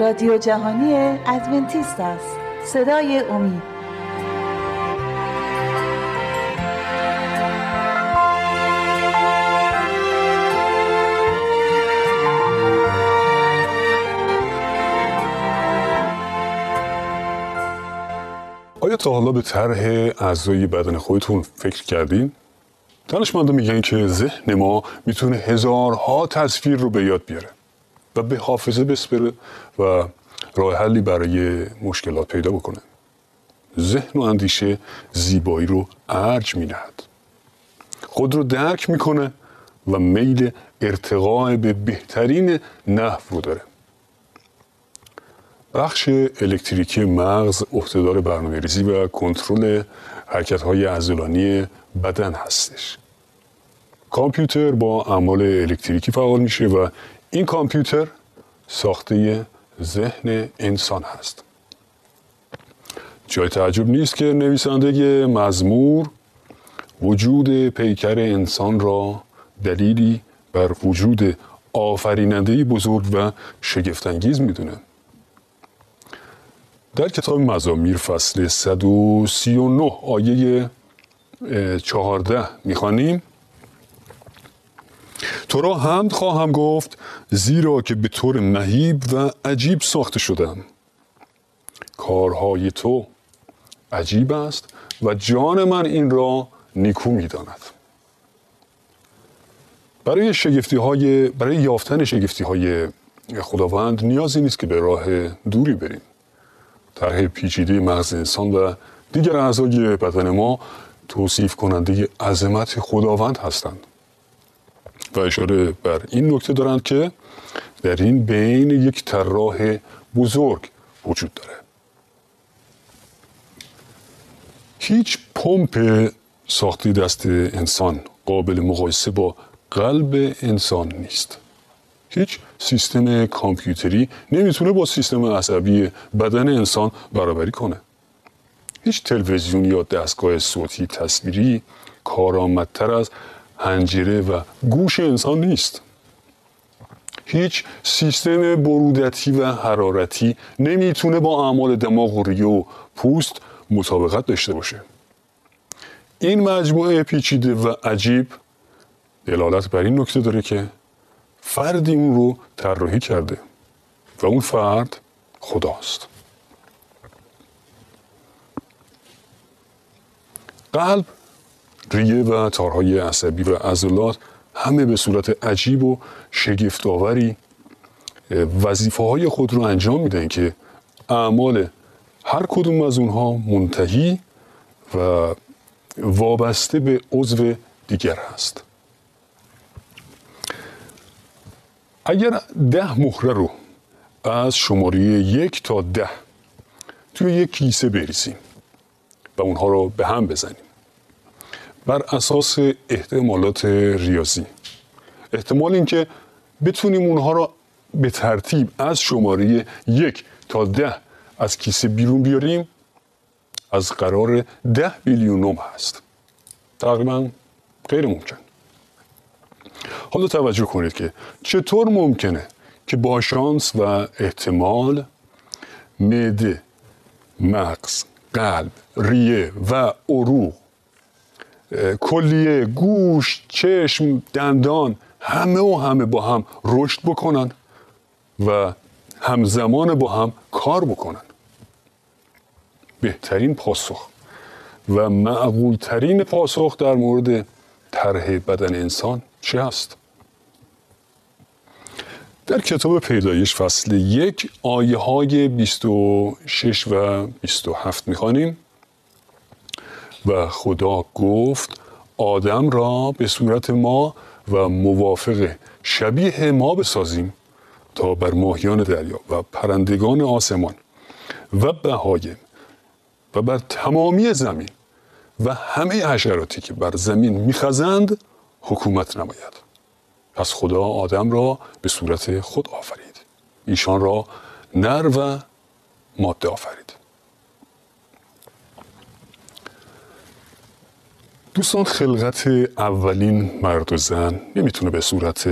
رادیو جهانی ادونتیست است. صدای امید. آیا تا حالا به طرح اعضای بدن خودتون فکر کردین؟ دانشمندا میگن که ذهن ما می‌تونه هزارها تصویر رو به یاد بیاره. و به حافظه بسپره و راه حلی برای مشکلات پیدا بکنه. ذهن و اندیشه زیبایی رو ارج می‌دهد. خود رو درک می‌کنه و میل ارتقاء به بهترین نحو رو داره. بخش الکتریکی مغز عهدهدار برنامه ریزی و کنترل حرکت های عضلانی بدن هستش. کامپیوتر با اعمال الکتریکی فعال میشه و این کامپیوتر ساخته ذهن انسان هست. جای تعجب نیست که نویسنده مزمور وجود پیکر انسان را دلیلی بر وجود آفریننده بزرگ و شگفتانگیز می‌دونه. در کتاب مزامیر فصل 139 آیه 14 می‌خوانیم. تو را حمد خواهم گفت زیرا که به طور مهیب و عجیب ساخته شدم. کارهای تو عجیب است و جان من این را نیکو می‌داند برای شگفتی های برای یافتن شگفتی های خداوند نیازی نیست که به راه دوری بریم. طرح پیچیده مغز انسان و دیگر اعضای بدن ما توصیف کننده عظمت خداوند هستند. و اشاره بر این نکته دارند که در این بین یک طراح بزرگ وجود داره. هیچ پمپ ساختی دست انسان قابل مقایسه با قلب انسان نیست. هیچ سیستم کامپیوتری نمی‌تونه با سیستم عصبی بدن انسان برابری کنه. هیچ تلویزیون یا دستگاه صوتی تصویری کارآمدتر از هنجره و گوش انسان نیست. هیچ سیستم برودتی و حرارتی نمی‌تونه با اعمال دماغ و ریه و پوست مطابقت داشته باشه. این مجموعه پیچیده و عجیب دلالت بر این نکته داره که فردی اون رو طراحی کرده و اون فرد خداست. قلب ریه و تارهای عصبی و عضلات همه به صورت عجیب و شگفتآوری وظیفه های خود رو انجام میدن که اعمال هر کدوم از اونها منتهی و وابسته به عضو دیگر هست. اگر ده مهره رو از شماره یک تا ده توی یک کیسه بریزیم و اونها رو به هم بزنیم. بر اساس احتمالات ریاضی. احتمال اینکه بتونیم اونها رو به ترتیب از شماره یک تا ده از کیسه بیرون بیاریم از قرار ده بیلیونوم هست. تقریبا غیر ممکن. حالا توجه کنید که چطور ممکنه که با شانس و احتمال معده مغز قلب ریه و عروق کلیه گوش چشم دندان همه و همه با هم رشد بکنن و همزمان با هم کار بکنن بهترین پاسخ و معقولترین پاسخ در مورد طرح بدن انسان چه هست؟ در کتاب پیدایش فصل یک آیه های 26 و 27 می‌خوانیم و خدا گفت آدم را به صورت ما و موافق شبیه ما بسازیم تا بر ماهیان دریا و پرندگان آسمان و بهایم و بر تمامی زمین و همه حشراتی که بر زمین میخزند حکومت نماید. پس خدا آدم را به صورت خود آفرید. ایشان را نر و ماده آفرید. دوستان خلقت اولین مرد و زن نمی‌تونه به صورت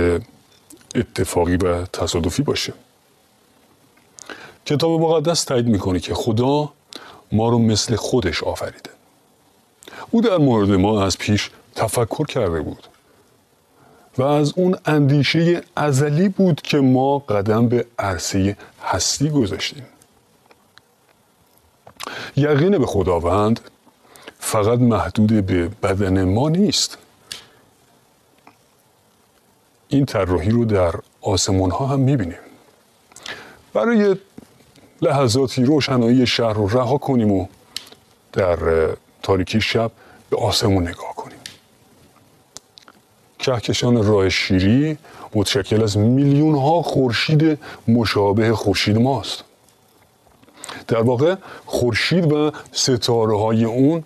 اتفاقی و تصادفی باشه. کتاب مقدس تایید می‌کنه که خدا ما رو مثل خودش آفریده. او در مورد ما از پیش تفکر کرده بود و از اون اندیشه ازلی بود که ما قدم به عرصه هستی گذاشتیم. یقین به خداوند فقط محدود به بدن ما نیست. این طراحی رو در آسمون ها هم می‌بینیم. برای لحظاتی روشنایی شهر رو رها کنیم و در تاریکی شب به آسمون نگاه کنیم. کهکشان راه شیری متشکل از میلیون ها خورشید مشابه خورشید ماست. در واقع خورشید و ستاره های اون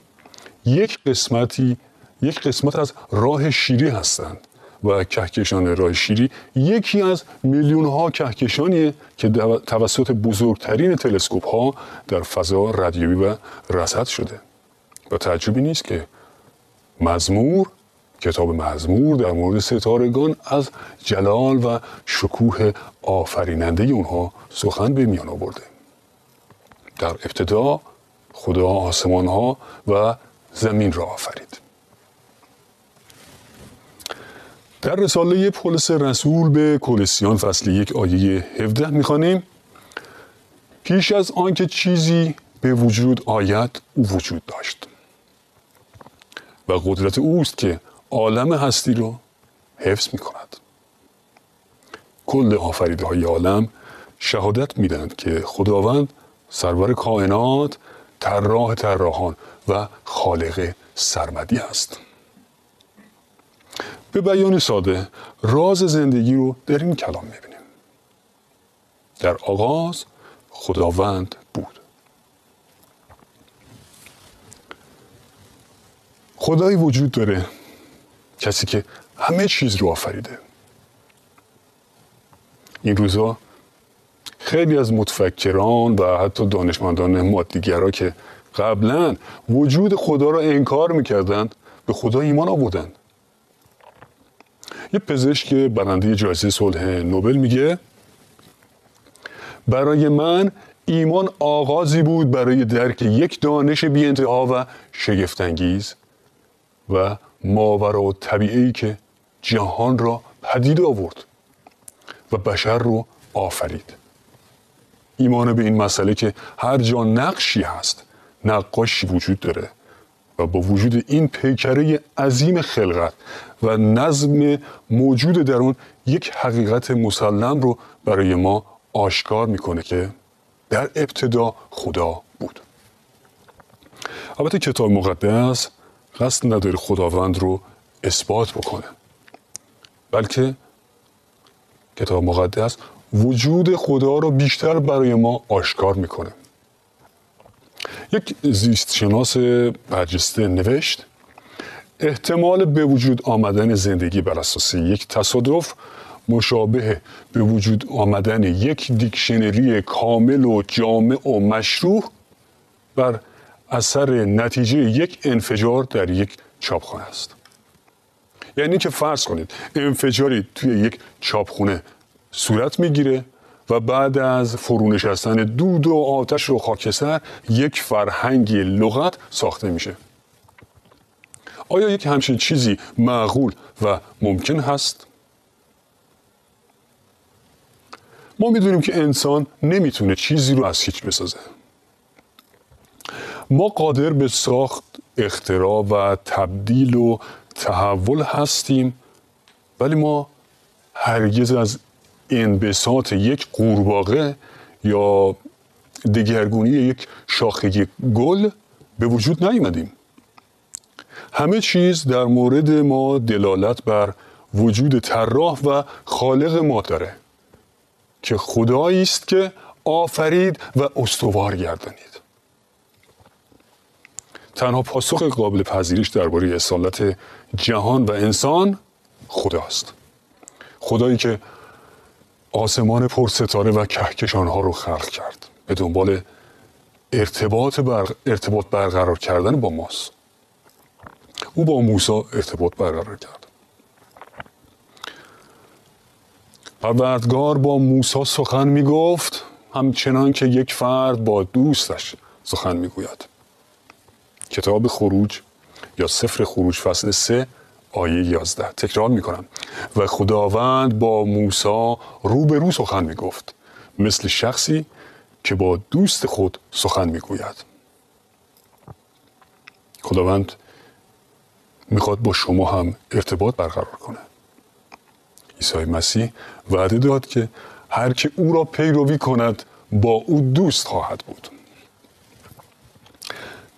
یک قسمتی یک قسمت از راه شیری هستند و کهکشان راه شیری یکی از میلیون ها کهکشانیه که توسط بزرگترین تلسکوپ ها در فضا رادیویی و رصد شده. و تعجبی نیست که مزمور کتاب مزمور در مورد ستارگان از جلال و شکوه آفریننده اونها سخن به میان آورده. در ابتدا خدا آسمان ها و زمین را آفرید. در رساله پولس رسول به کولسیان فصل یک آیه 17 می‌خوانیم. پیش از آنکه چیزی به وجود آید او وجود داشت. و قدرت اوست که عالم هستی رو حفظ می کند. کل آفریده های عالم شهادت میدند که خداوند سرور کائنات طراح طراحان و خالق سرمدی است. به بیان ساده راز زندگی رو در این کلام می‌بینیم. در آغاز خداوند بود. خدایی وجود داره کسی که همه چیز رو آفریده. این روزا خیلی از متفکران و حتی دانشمندان مادیگرا که قبلا وجود خدا را انکار می‌کردند. به خدا ایمان آوردند. یه پزشک برنده جایزه صلح نوبل میگه برای من ایمان آغازی بود برای درک یک دانش بی انتها و شگفتانگیز و ماورا و طبیعی که جهان را پدید آورد و بشر رو آفرید. ایمان به این مسئله که هر جا نقشی هست نقاشی وجود داره و با وجود این پیکره عظیم خلقت و نظم موجود در اون یک حقیقت مسلم رو برای ما آشکار می‌کنه که در ابتدا خدا بود. البته کتاب مقدس قصد نداره خداوند رو اثبات بکنه بلکه کتاب مقدس وجود خدا رو بیشتر برای ما آشکار می‌کنه. یک زیست شناس برجسته نوشت احتمال به وجود آمدن زندگی بر اساس یک تصادف مشابه به وجود آمدن یک دیکشنری کامل و جامع و مشروع بر اثر نتیجه یک انفجار در یک چاپخانه است. یعنی که فرض کنید انفجاری توی یک چاپخونه صورت می‌گیره و بعد از فرونشستن دود و آتش و خاکستر یک فرهنگی لغت ساخته میشه آیا یک همچین چیزی معقول و ممکن هست؟ ما می‌دونیم که انسان نمی‌تونه چیزی رو از هیچ بسازه ما قادر به ساخت اختراع و تبدیل و تحول هستیم ولی ما هرگز از انبساط یک قورباغه یا دگرگونی یک شاخه گل به وجود نیامدیم همه چیز در مورد ما دلالت بر وجود طراح و خالق ما داره که خدایی است که آفرید و استوار گردانید. تنها پاسخ قابل پذیرش درباره اصالت جهان و انسان خداست. خدایی که آسمان پر ستاره و کهکشان ها رو خلق کرد. به دنبال ارتباط, بر... ارتباط برقرار کردن با ماست. او با موسی ارتباط برقرار کرد. پروردگار با موسی سخن می گفت همچنان که یک فرد با دوستش سخن می‌گوید. کتاب خروج یا سفر خروج فصل سه آیه 11 تکرار می‌کنم. و خداوند با موسی رو سخن می‌گفت. مثل شخصی که با دوست خود سخن می‌گوید. خداوند می‌خواد با شما هم ارتباط برقرار کنه. عیسی مسیح وعده داد که هر که او را پیروی کند با او دوست خواهد بود.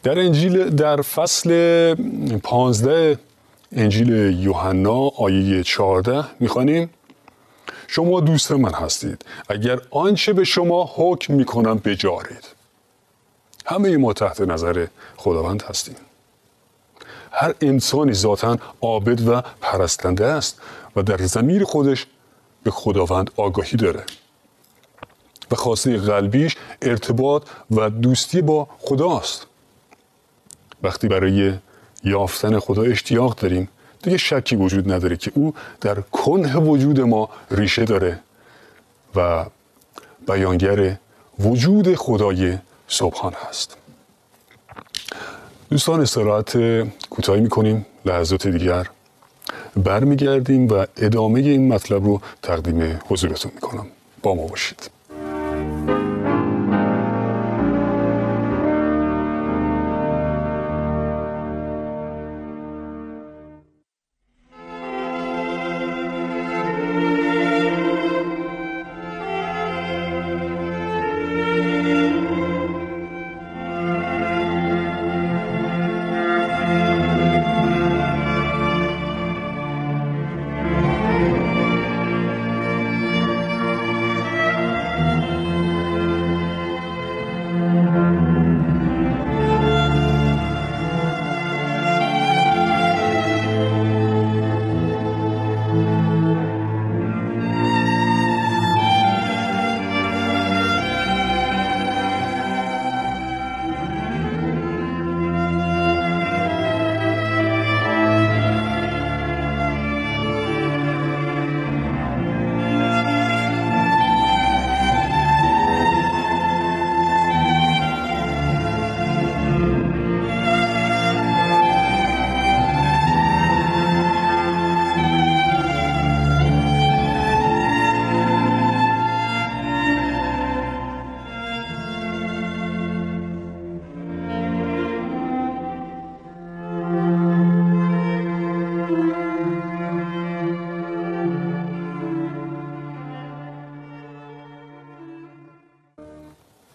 در انجیل در فصل پانزده انجیل یوحنا آیه 14 می‌خوانیم؟ شما دوست من هستید. اگر آنچه به شما حکم می‌کنم بجارید. همه ما تحت نظر خداوند هستیم. هر انسانی ذاتا عابد و پرستنده است و در زمیر خودش به خداوند آگاهی داره. و خواسته قلبیش ارتباط و دوستی با خداست. وقتی برای یافتن خدا اشتیاق داریم. دیگه شکی وجود نداره که او در کنه وجود ما ریشه داره و بیانگر وجود خدای صبحان هست. دوستان استراحت کوتاهی می‌کنیم. لحظات دیگر برمیگردیم و ادامه این مطلب رو تقدیم حضورتون می‌کنم. با ما باشید.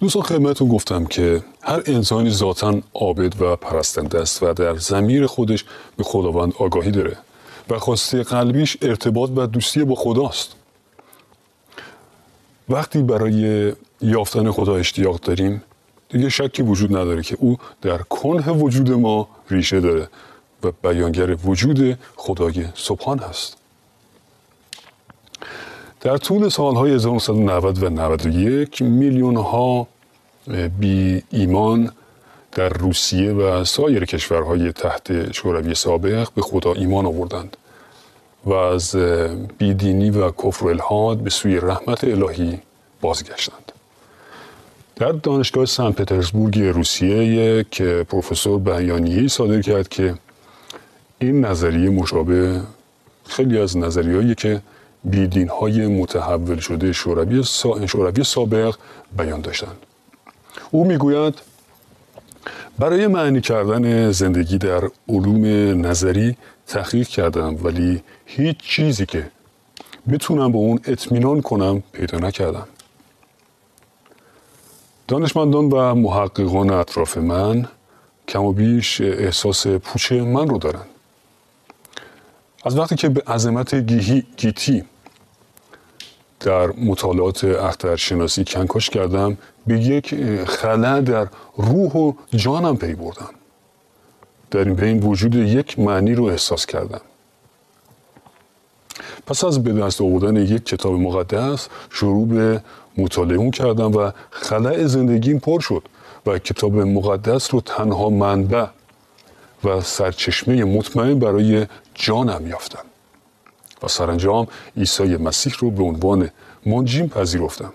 دوستان خدمتتون گفتم که هر انسانی ذاتا عابد و پرستنده است و در زمیر خودش به خداوند آگاهی داره و خواسته قلبیش ارتباط و دوستی با خداست. وقتی برای یافتن خدا اشتیاق داریم دیگه شکی وجود نداره که او در کنه وجود ما ریشه داره و بیانگر وجود خدای سبحان هست. در طول سالهای 1990 و 91 میلیون ها بی ایمان در روسیه و سایر کشورهای تحت شوروی سابق به خدا ایمان آوردند و از بیدینی و کفر و الهاد به سوی رحمت الهی بازگشتند. در دانشگاه سن پترزبورگ روسیه که پروفسور بیانیهی صادر کرد که این نظریه مشابه خیلی از نظریهایی که بیدین های متحول شده شوروی سابق بیان داشتند. او می‌گوید برای معنی کردن زندگی در علوم نظری تحقیق کردم ولی هیچ چیزی که بتونم به اون اطمینان کنم پیدا نکردم. دانشمندان و محققان اطراف من کم و بیش احساس پوچ من رو دارن. از وقتی که به عظمت گیتی در مطالعات اخترشناسی کنکاش کردم به یک خلا در روح و جانم پی بردم. در این بین وجود یک معنی رو احساس کردم. پس از به دست آوردن یک کتاب مقدس شروع به مطالعه کردم و خلع زندگیم پر شد و کتاب مقدس رو تنها منبع و سرچشمه مطمئن برای جانم یافتم و سرانجام عیسی مسیح رو به عنوان منجیم پذیرفتم.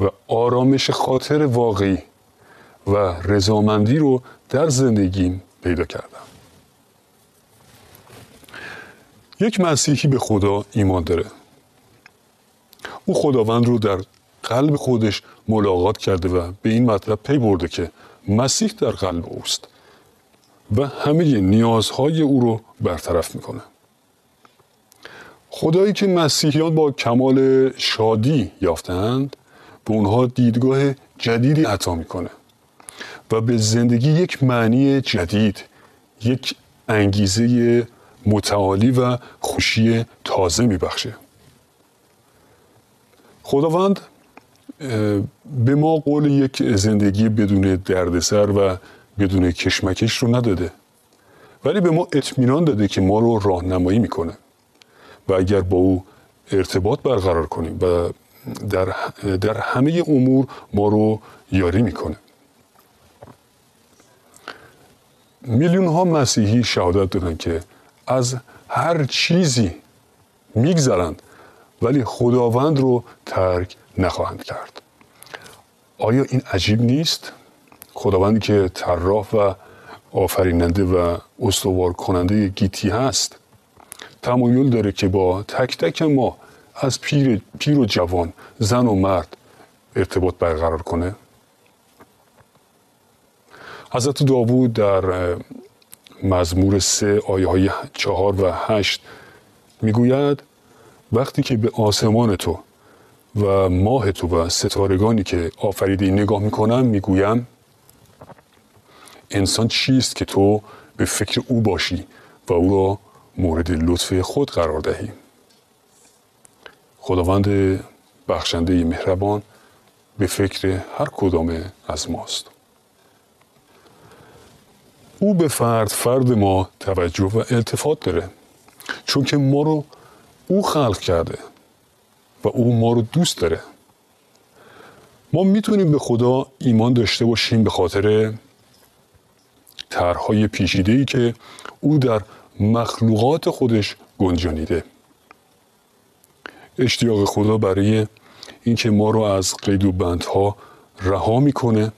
و آرامش خاطر واقعی و رضامندی رو در زندگیم پیدا کردم. یک مسیحی به خدا ایمان داره. او خداوند رو در قلب خودش ملاقات کرده و به این مطلب پی برده که مسیح در قلب اوست و همه نیازهای او رو برطرف می‌کنه. خدایی که مسیحیان با کمال شادی یافتند به اونها دیدگاه جدیدی عطا می‌کنه و به زندگی یک معنی جدید یک انگیزه متعالی و خوشی تازه میبخشه. خداوند به ما قول یک زندگی بدون دردسر و بدون کشمکش رو نداده ولی به ما اطمینان داده که ما رو راهنمایی می‌کنه و اگر با او ارتباط برقرار کنیم و در, در همه امور ما رو یاری می‌کنه میلیون ها مسیحی شهادت دادن که از هر چیزی میگذرند ولی خداوند رو ترک نخواهند کرد آیا این عجیب نیست؟ خداوندی که طراح و آفریننده و استوار کننده گیتی هست تمایل داره که با تک تک ما از پیر, پیر و جوان زن و مرد ارتباط برقرار کنه. حضرت داوود در مزمور سه آیه های چهار و هشت می‌گوید وقتی که به آسمان تو و ماه تو و ستارگانی که آفریده نگاه می‌کنم می‌گویم انسان چیست که تو به فکر او باشی و او را مورد لطف خود قرار دهی؟ خداوند بخشنده مهربان به فکر هر کدام از ماست. او به فرد فرد ما توجه و التفات داره. چون که ما رو او خلق کرده و او ما رو دوست داره. ما می‌تونیم به خدا ایمان داشته باشیم به خاطر طرحهای پیچیده ای که او در مخلوقات خودش گنجانیده. اشتیاق خدا برای اینکه ما رو از قید و بندها رها می‌کنه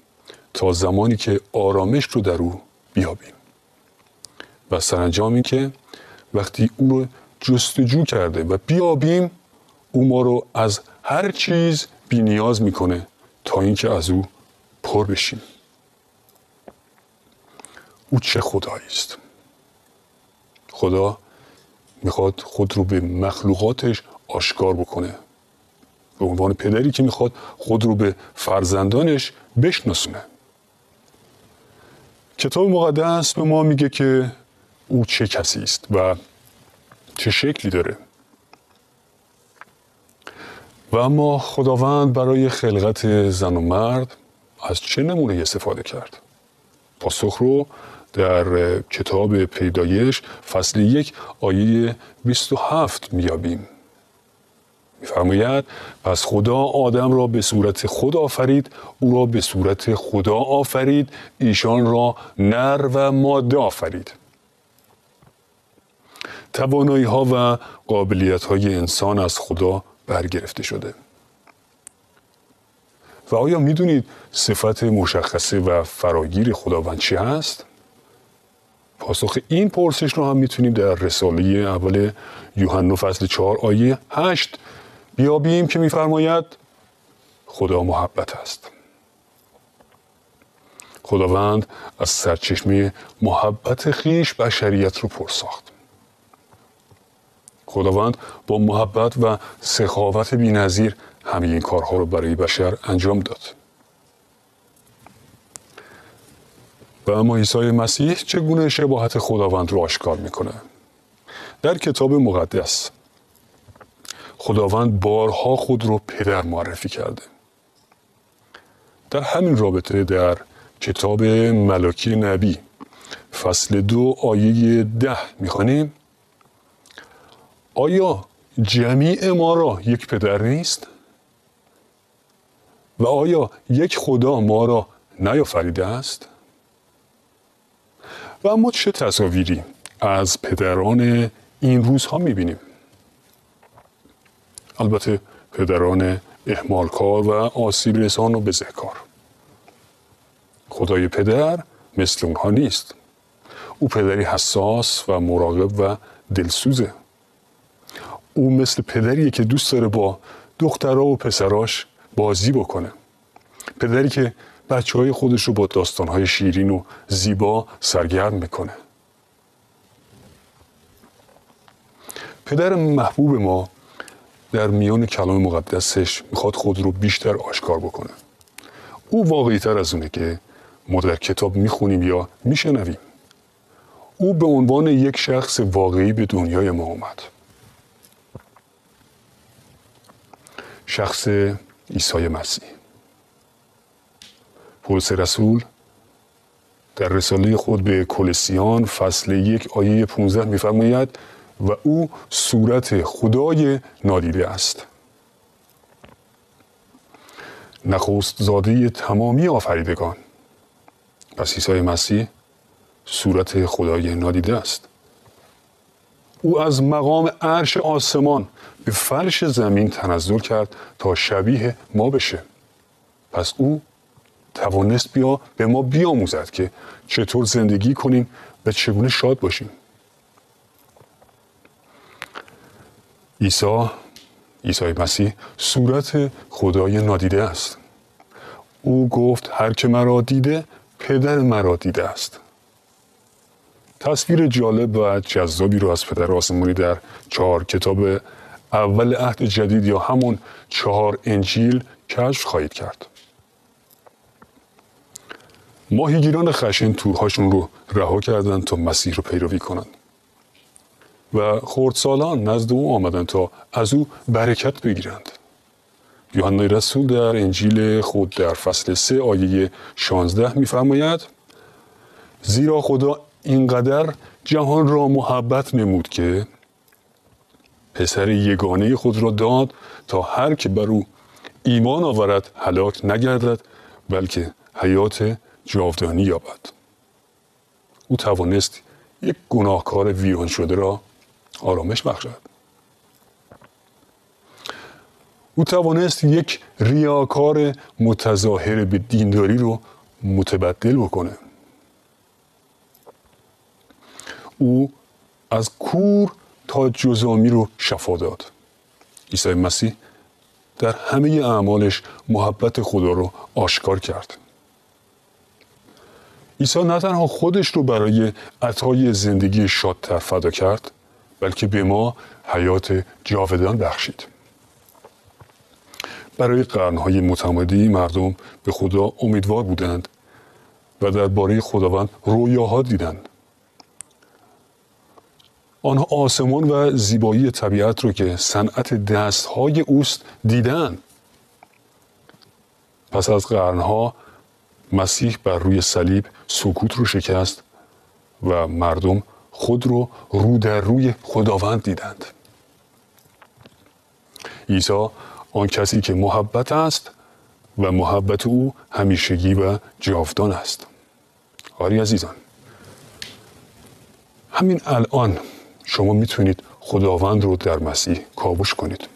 تا زمانی که آرامش رو در او بیابیم. و سرانجام که وقتی او رو جستجو کرده و بیابیم او ما رو از هر چیز بی نیاز می‌کنه تا اینکه از او پر بشیم. او چه خدایی است؟ خدا می‌خواد خود رو به مخلوقاتش آشکار بکنه. به عنوان پدری که می‌خواد خود رو به فرزندانش بشناسونه. کتاب مقدس به ما میگه که او چه کسی است و چه شکلی داره. و اما خداوند برای خلقت زن و مرد از چه نمونه استفاده کرد؟ پاسخ رو در کتاب پیدایش فصل یک آیه 27 میابیم میفرماید پس خدا آدم را به صورت خود آفرید او را به صورت خدا آفرید ایشان را نر و ماده آفرید توانایی ها و قابلیت های انسان از خدا برگرفته شده و آیا می‌دونید صفت مشخصه و فراگیر خداوند چی هست؟ پاسخ این پرسش رو هم می‌تونیم در رساله اول یوحنا فصل 4 آیه 8 بیابیم که میفرماید خدا محبت است. خداوند از سرچشمه محبت خیش بشریت رو پرساخت خداوند با محبت و سخاوت بینظیر همه این کارها رو برای بشر انجام داد. و اما عیسی مسیح چگونه شباهت خداوند رو آشکار می‌کنه؟ در کتاب مقدس خداوند بارها خود رو پدر معرفی کرده در همین رابطه در کتاب ملاکی نبی فصل دو آیه ده می‌خوانیم آیا جمیع ما را یک پدر نیست؟ و آیا یک خدا ما را نیافریده است؟ و اما چه تصاویری از پدران این روزها می‌بینیم؟ البته پدران احمالکار و آسیب رسان و بزهکار خدای پدر مثل اونها نیست. او پدری حساس و مراقب و دلسوزه. او مثل پدریه که دوست داره با دخترها و پسراش بازی بکنه. پدری که بچه های خودش رو با داستانهای شیرین و زیبا سرگرم می‌کنه. پدر محبوب ما در میان کلام مقدسش می‌خواد خود رو بیشتر آشکار بکنه. او واقعی تر از اونه که ما در کتاب می‌خونیم یا میشنویم. او به عنوان یک شخص واقعی به دنیای ما اومد. شخص عیسی مسیح. پولس رسول در رساله خود به کلسیان فصل یک آیه 15 میفرماید و او صورت خدای نادیده است. نخست زاده تمامی آفریدگان پس عیسی مسیح صورت خدای نادیده است. او از مقام عرش آسمان به فرش زمین تنظر کرد تا شبیه ما بشه. پس او توانست بیا به ما بیاموزد که چطور زندگی کنیم و چگونه شاد باشیم. عیسی عیسی مسیح صورت خدای نادیده است. او گفت هر که مرا دیده پدر مرا دیده است. تصویر جالب و جذابی رو از پدر آسمانی در چهار کتاب اول عهد جدید یا همون چهار انجیل کشف خواهید کرد. ماهیگیران خشن تورهاشون رو رها کردند تا مسیح رو پیروی کنند. و خردسالان نزد او آمدند تا از او برکت بگیرند. یوحنا رسول در انجیل خود در فصل سه آیه 16 میفرماید زیرا خدا اینقدر جهان را محبت نمود که پسر یگانه خود را داد تا هر که بر او ایمان آورد هلاک نگردد بلکه حیات جاودانی یابد. او توانست یک گناهکار ویران شده را آرامش بخشد او توانست یک ریاکار متظاهر به دینداری رو متبدل بکنه. او از کور تا جزامی رو شفا داد. عیسی مسیح در همه اعمالش محبت خدا رو آشکار کرد. عیسی نه تنها خودش رو برای عطای زندگی شادتر فدا کرد بلکه به ما حیات جاودان بخشید. برای قرنهای متمادی مردم به خدا امیدوار بودند و درباره خداوند رویاها دیدند. آنها آسمان و زیبایی طبیعت رو که صنعت دستهای اوست دیدن پس از قرنها مسیح بر روی صلیب سکوت رو شکست و مردم خود رو رو در روی خداوند دیدند. عیسی آن کسی که محبت است و محبت او همیشگی و جاودان است. آری عزیزان. همین الان شما می‌تونید خداوند رو در مسیح کاوش کنید.